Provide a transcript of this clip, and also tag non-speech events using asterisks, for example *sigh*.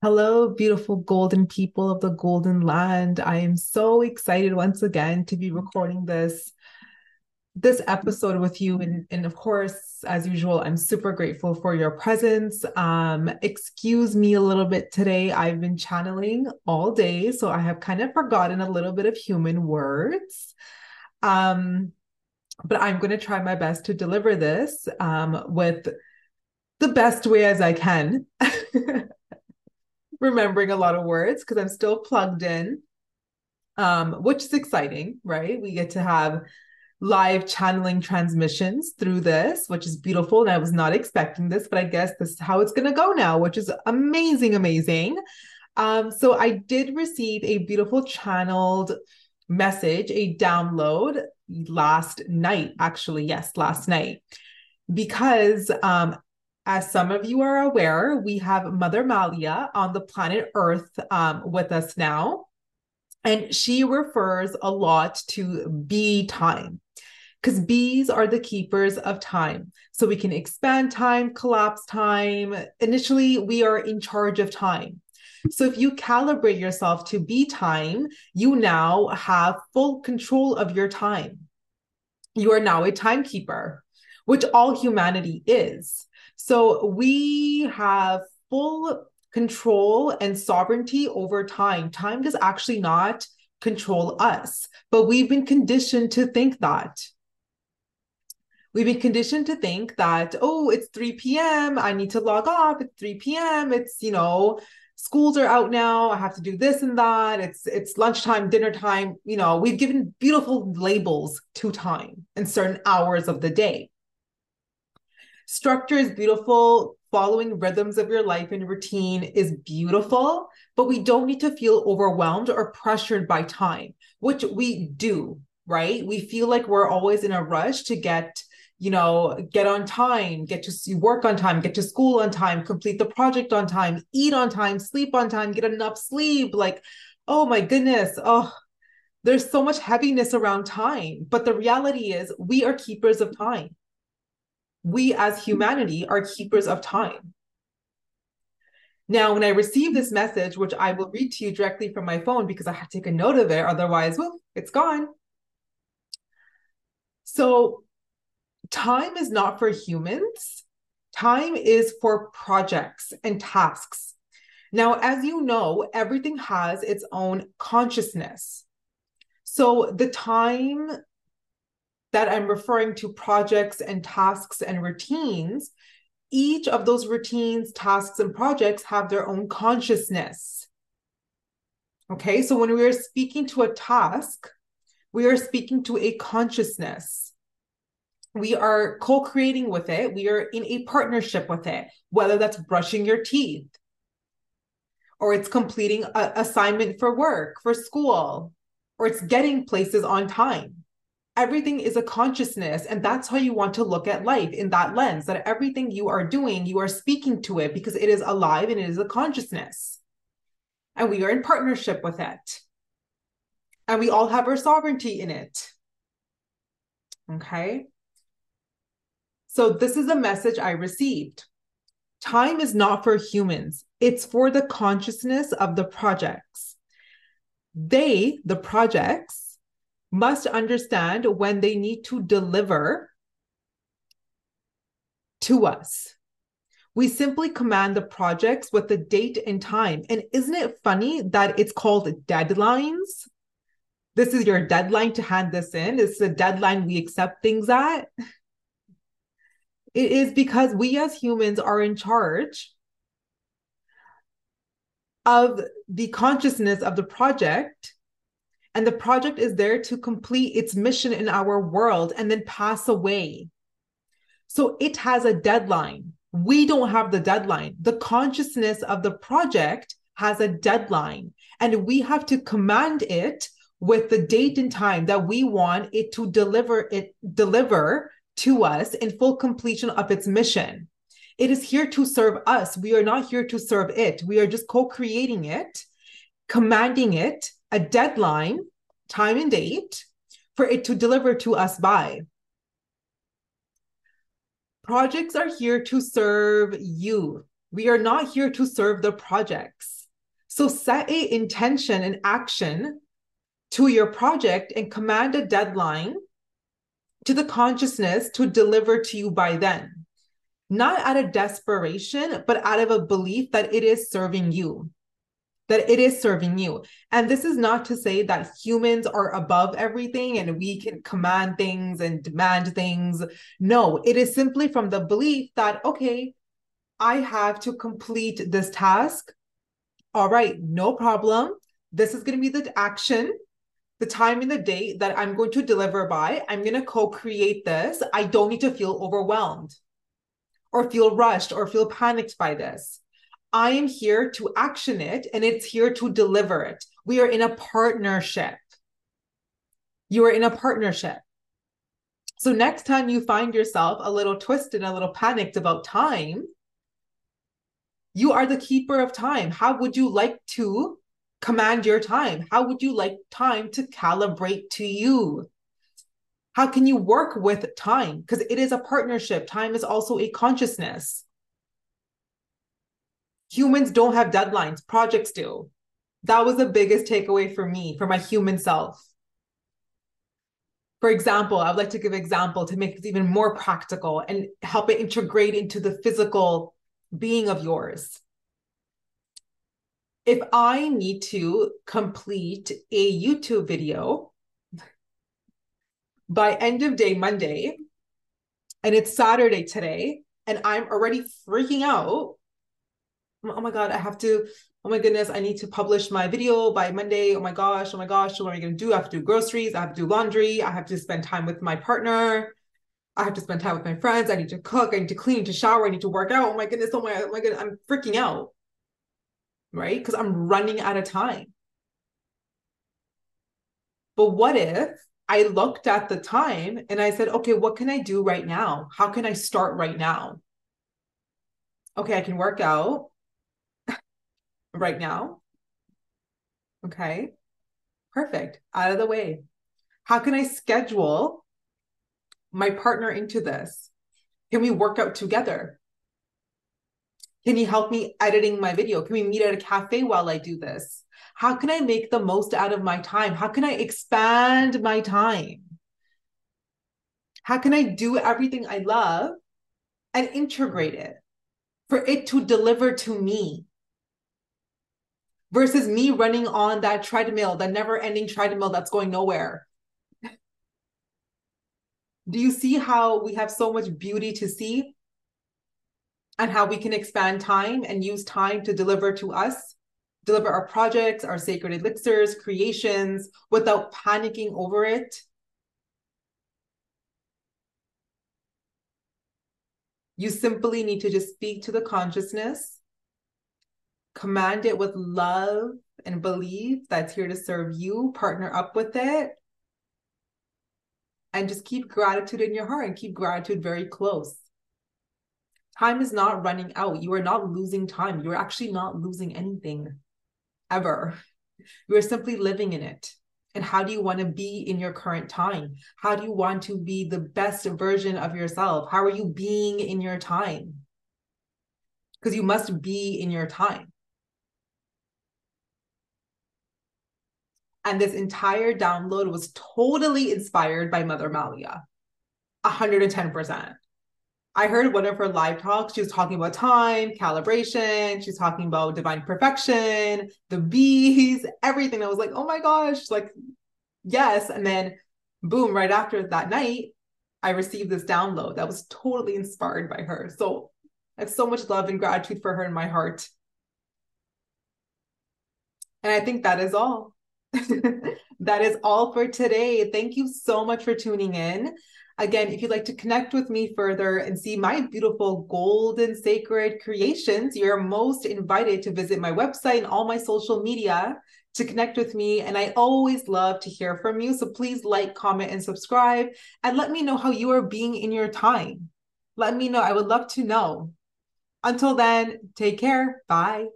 Hello, beautiful golden people of the golden land. I am so excited once again to be recording this this episode with you and and of course as usual I'm super grateful for your presence. Um excuse me a little bit today. I've been channeling all day so I have kind of forgotten a little bit of human words. Um but I'm going to try my best to deliver this um with the best way as I can. *laughs* remembering a lot of words because I'm still plugged in, um, which is exciting, right? We get to have live channeling transmissions through this, which is beautiful. And I was not expecting this, but I guess this is how it's going to go now, which is amazing, amazing. Um, so I did receive a beautiful channeled message, a download last night, actually. Yes, last night. Because um, as some of you are aware, we have Mother Malia on the planet Earth um, with us now. And she refers a lot to bee time because bees are the keepers of time. So we can expand time, collapse time. Initially, we are in charge of time. So if you calibrate yourself to bee time, you now have full control of your time. You are now a timekeeper, which all humanity is. So we have full control and sovereignty over time. Time does actually not control us, but we've been conditioned to think that. We've been conditioned to think that, oh, it's 3 p.m. I need to log off. It's 3 p.m. It's, you know, schools are out now. I have to do this and that. It's it's lunchtime, dinner time. You know, we've given beautiful labels to time and certain hours of the day. Structure is beautiful. Following rhythms of your life and routine is beautiful, but we don't need to feel overwhelmed or pressured by time, which we do, right? We feel like we're always in a rush to get you know, get on time, get to work on time, get to school on time, complete the project on time, eat on time, sleep on time, get enough sleep. Like, oh my goodness. Oh, there's so much heaviness around time. But the reality is, we are keepers of time we as humanity are keepers of time. Now, when I receive this message, which I will read to you directly from my phone because I have to take a note of it, otherwise, well, it's gone. So, time is not for humans, time is for projects and tasks. Now, as you know, everything has its own consciousness. So, the time that I'm referring to projects and tasks and routines, each of those routines, tasks, and projects have their own consciousness. Okay, so when we are speaking to a task, we are speaking to a consciousness. We are co creating with it, we are in a partnership with it, whether that's brushing your teeth or it's completing an assignment for work, for school, or it's getting places on time everything is a consciousness and that's how you want to look at life in that lens that everything you are doing you are speaking to it because it is alive and it is a consciousness. And we are in partnership with it. And we all have our sovereignty in it. Okay? So this is a message i received. Time is not for humans. It's for the consciousness of the projects. They the projects must understand when they need to deliver to us. We simply command the projects with the date and time. And isn't it funny that it's called deadlines? This is your deadline to hand this in. It's the deadline we accept things at. It is because we as humans are in charge of the consciousness of the project and the project is there to complete its mission in our world and then pass away. So it has a deadline. We don't have the deadline. The consciousness of the project has a deadline, and we have to command it with the date and time that we want it to deliver it deliver to us in full completion of its mission. It is here to serve us. We are not here to serve it. We are just co-creating it, commanding it, a deadline, time and date for it to deliver to us by. Projects are here to serve you. We are not here to serve the projects. So set a intention and action to your project and command a deadline to the consciousness to deliver to you by then. Not out of desperation, but out of a belief that it is serving you that it is serving you. And this is not to say that humans are above everything and we can command things and demand things. No, it is simply from the belief that, okay, I have to complete this task. All right, no problem. This is going to be the action, the time and the date that I'm going to deliver by. I'm going to co create this. I don't need to feel overwhelmed or feel rushed or feel panicked by this. I am here to action it and it's here to deliver it. We are in a partnership. You are in a partnership. So next time you find yourself a little twisted, a little panicked about time, you are the keeper of time. How would you like to command your time? How would you like time to calibrate to you? How can you work with time? Because it is a partnership. Time is also a consciousness. Humans don't have deadlines, projects do. That was the biggest takeaway for me, for my human self. For example, I would like to give an example to make this even more practical and help it integrate into the physical being of yours. If I need to complete a YouTube video by end of day Monday, and it's Saturday today, and I'm already freaking out oh my god i have to oh my goodness i need to publish my video by monday. Oh my gosh oh my gosh what am i going to do? I have to do groceries i have to do laundry i have to spend time with my partner i have to spend time with my friends i need to cook i need to clean to shower i need to work out. Oh my goodness oh my, oh my goodness i'm freaking out. Right? Because i'm running out of time. But what if I looked at the time and I said, okay, what can I do right now? How can I start right now? Okay, I can work out right now. Okay, perfect. Out of the way. How can I schedule my partner into this? Can we work out together? Can he help me editing my video? Can we meet at a cafe while I do this? How can I make the most out of my time? How can I expand my time? How can I do everything I love and integrate it for it to deliver to me? Versus me running on that treadmill, that never ending treadmill that's going nowhere. Do you see how we have so much beauty to see? And how we can expand time and use time to deliver to us, deliver our projects, our sacred elixirs, creations without panicking over it? You simply need to just speak to the consciousness command it with love and belief that's here to serve you, partner up with it. And just keep gratitude in your heart and keep gratitude very close. Time is not running out. You are not losing time. You're actually not losing anything ever. You are simply living in it. And how do you want to be in your current time? How do you want to be the best version of yourself? How are you being in your time? Because you must be in your time. And this entire download was totally inspired by Mother Malia. 110%. I heard one of her live talks. She was talking about time, calibration. She's talking about divine perfection, the bees, *laughs* everything. I was like, oh my gosh, like, yes. And then, boom, right after that night, I received this download that was totally inspired by her. So I have so much love and gratitude for her in my heart. And I think that is all. *laughs* that is all for today. Thank you so much for tuning in. Again, if you'd like to connect with me further and see my beautiful golden sacred creations, you're most invited to visit my website and all my social media to connect with me. And I always love to hear from you. So please like, comment, and subscribe and let me know how you are being in your time. Let me know. I would love to know. Until then, take care. Bye.